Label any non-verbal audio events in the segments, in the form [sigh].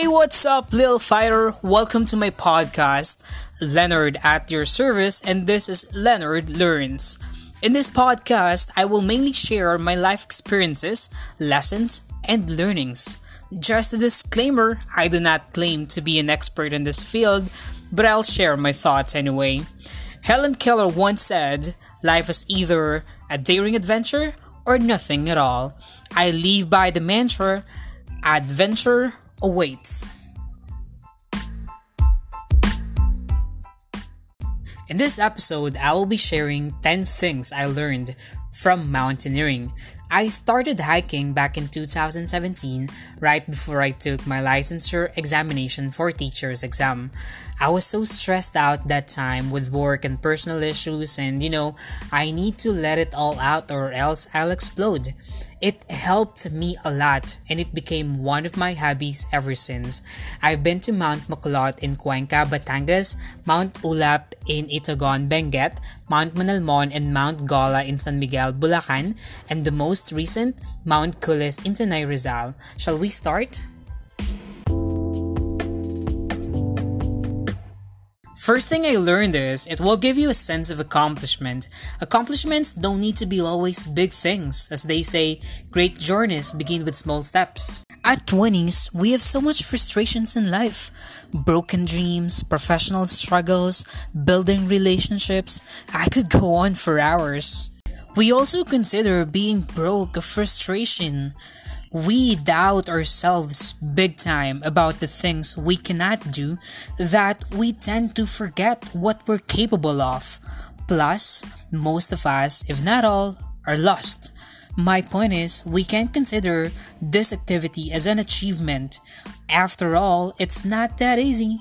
Hey, what's up, Lil Fighter? Welcome to my podcast, Leonard at your service, and this is Leonard Learns. In this podcast, I will mainly share my life experiences, lessons, and learnings. Just a disclaimer I do not claim to be an expert in this field, but I'll share my thoughts anyway. Helen Keller once said, Life is either a daring adventure or nothing at all. I live by the mantra, Adventure awaits. In this episode, I will be sharing 10 things I learned from mountaineering. I started hiking back in 2017, right before I took my licensure examination for teacher's exam. I was so stressed out that time with work and personal issues, and you know, I need to let it all out or else I'll explode. It helped me a lot and it became one of my hobbies ever since. I've been to Mount Makulot in Cuenca, Batangas, Mount Ulap in Itogon, Benguet, Mount Manalmon and Mount Gola in San Miguel, Bulacan, and the most recent, Mount Kulis in Tanay Rizal. Shall we start? First thing I learned is it will give you a sense of accomplishment. Accomplishments don't need to be always big things. As they say, great journeys begin with small steps. At 20s, we have so much frustrations in life. Broken dreams, professional struggles, building relationships. I could go on for hours. We also consider being broke a frustration we doubt ourselves big time about the things we cannot do that we tend to forget what we're capable of. Plus, most of us, if not all, are lost. My point is, we can't consider this activity as an achievement. After all, it's not that easy.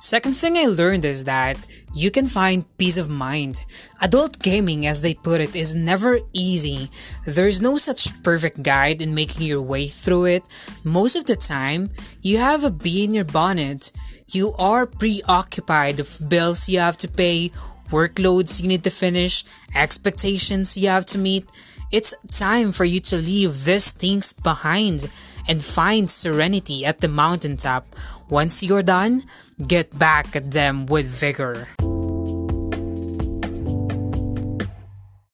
Second thing I learned is that you can find peace of mind. Adult gaming, as they put it, is never easy. There's no such perfect guide in making your way through it. Most of the time, you have a bee in your bonnet. You are preoccupied of bills you have to pay, workloads you need to finish, expectations you have to meet. It's time for you to leave these things behind and find serenity at the mountaintop. Once you're done, get back at them with vigor.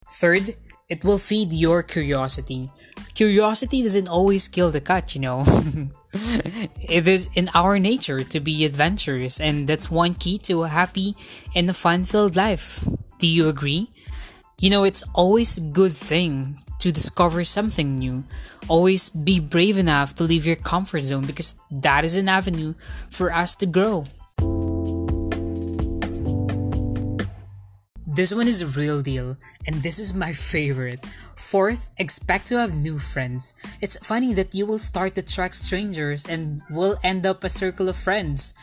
Third, it will feed your curiosity. Curiosity doesn't always kill the cat, you know. [laughs] it is in our nature to be adventurous, and that's one key to a happy and a fun filled life. Do you agree? You know, it's always a good thing to discover something new. Always be brave enough to leave your comfort zone because that is an avenue for us to grow. This one is a real deal, and this is my favorite. Fourth, expect to have new friends. It's funny that you will start to attract strangers and will end up a circle of friends.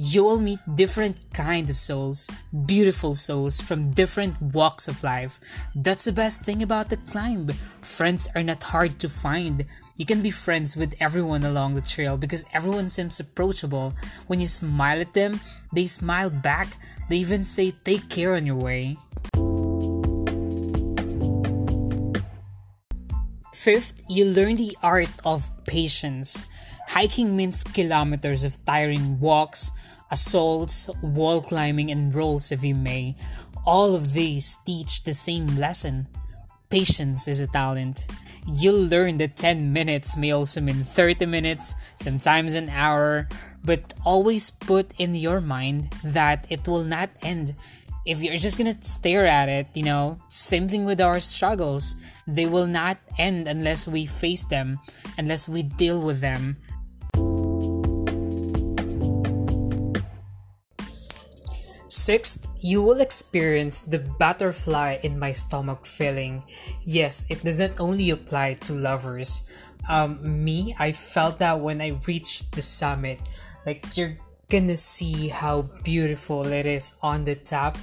You will meet different kind of souls, beautiful souls from different walks of life. That's the best thing about the climb. Friends are not hard to find. You can be friends with everyone along the trail because everyone seems approachable. When you smile at them, they smile back. They even say, Take care on your way. Fifth, you learn the art of patience. Hiking means kilometers of tiring walks, assaults, wall climbing, and rolls, if you may. All of these teach the same lesson. Patience is a talent you'll learn that 10 minutes may also mean 30 minutes, sometimes an hour, but always put in your mind that it will not end. If you're just gonna stare at it, you know, same thing with our struggles, they will not end unless we face them, unless we deal with them. Sixth, you will experience the butterfly in my stomach feeling. Yes, it does not only apply to lovers. Um, me, I felt that when I reached the summit. Like, you're gonna see how beautiful it is on the top.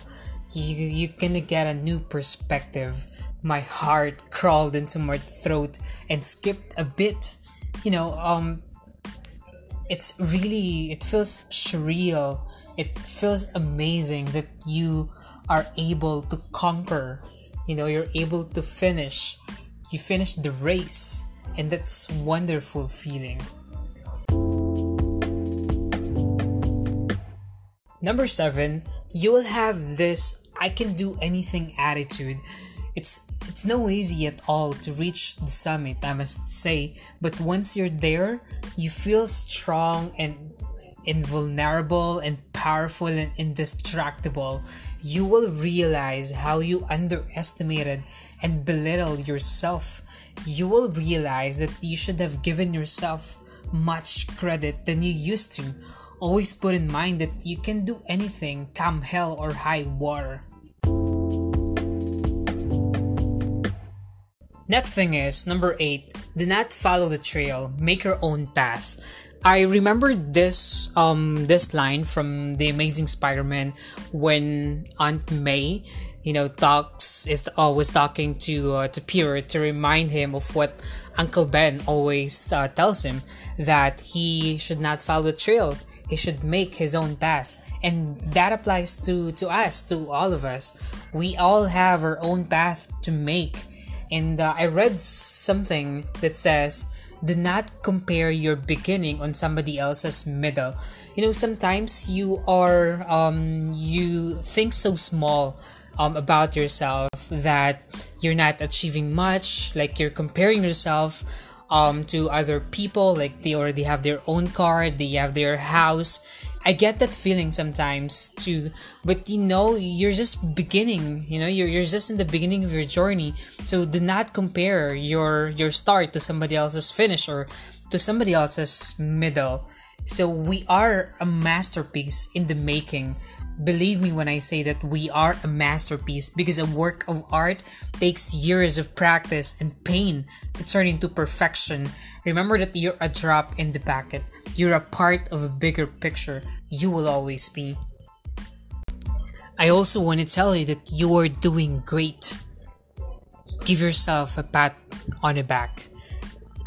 You, you're gonna get a new perspective. My heart crawled into my throat and skipped a bit. You know, um, it's really, it feels surreal it feels amazing that you are able to conquer you know you're able to finish you finish the race, and that's wonderful feeling. Number seven, you will have this I can do anything attitude. It's it's no easy at all to reach the summit, I must say, but once you're there, you feel strong and invulnerable and powerful and indestructible. You will realize how you underestimated and belittled yourself. You will realize that you should have given yourself much credit than you used to. Always put in mind that you can do anything, come hell or high water. Next thing is number eight. Do not follow the trail. Make your own path. I remember this um this line from the Amazing Spider-Man when Aunt May, you know, talks is uh, was talking to uh, to Peter to remind him of what Uncle Ben always uh, tells him that he should not follow the trail. He should make his own path, and that applies to to us, to all of us. We all have our own path to make and uh, I read something that says, do not compare your beginning on somebody else's middle. You know, sometimes you are, um, you think so small um, about yourself that you're not achieving much, like you're comparing yourself um, to other people, like they already have their own car, they have their house, I get that feeling sometimes too, but you know, you're just beginning, you know, you're, you're just in the beginning of your journey. So do not compare your your start to somebody else's finish or to somebody else's middle. So we are a masterpiece in the making. Believe me when I say that we are a masterpiece because a work of art takes years of practice and pain to turn into perfection. Remember that you're a drop in the bucket. You're a part of a bigger picture. You will always be. I also want to tell you that you are doing great. Give yourself a pat on the back.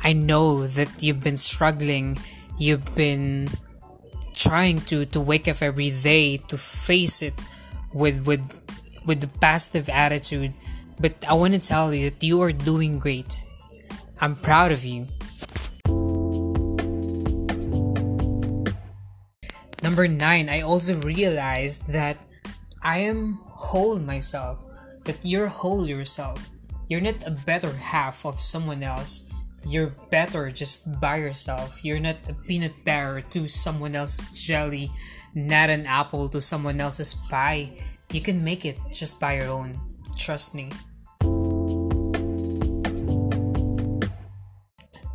I know that you've been struggling, you've been trying to to wake up every day to face it with with with the positive attitude, but I want to tell you that you are doing great. I'm proud of you. Number nine, I also realized that I am whole myself, that you're whole yourself. You're not a better half of someone else. You're better just by yourself. You're not a peanut butter to someone else's jelly, not an apple to someone else's pie. You can make it just by your own. Trust me.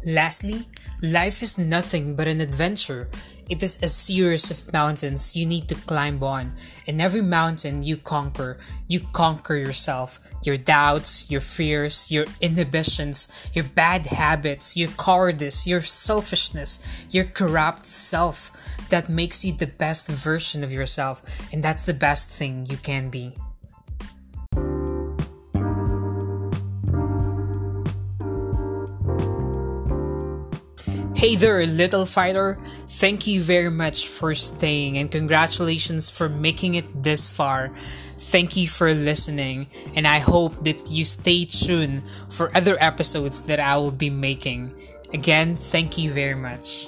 Lastly, life is nothing but an adventure. It is a series of mountains you need to climb on, and every mountain you conquer, you conquer yourself, your doubts, your fears, your inhibitions, your bad habits, your cowardice, your selfishness, your corrupt self that makes you the best version of yourself, and that's the best thing you can be. Hey there, little fighter. Thank you very much for staying and congratulations for making it this far. Thank you for listening, and I hope that you stay tuned for other episodes that I will be making. Again, thank you very much.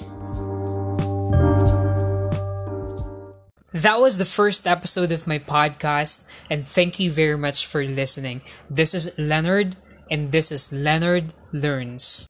That was the first episode of my podcast, and thank you very much for listening. This is Leonard, and this is Leonard Learns.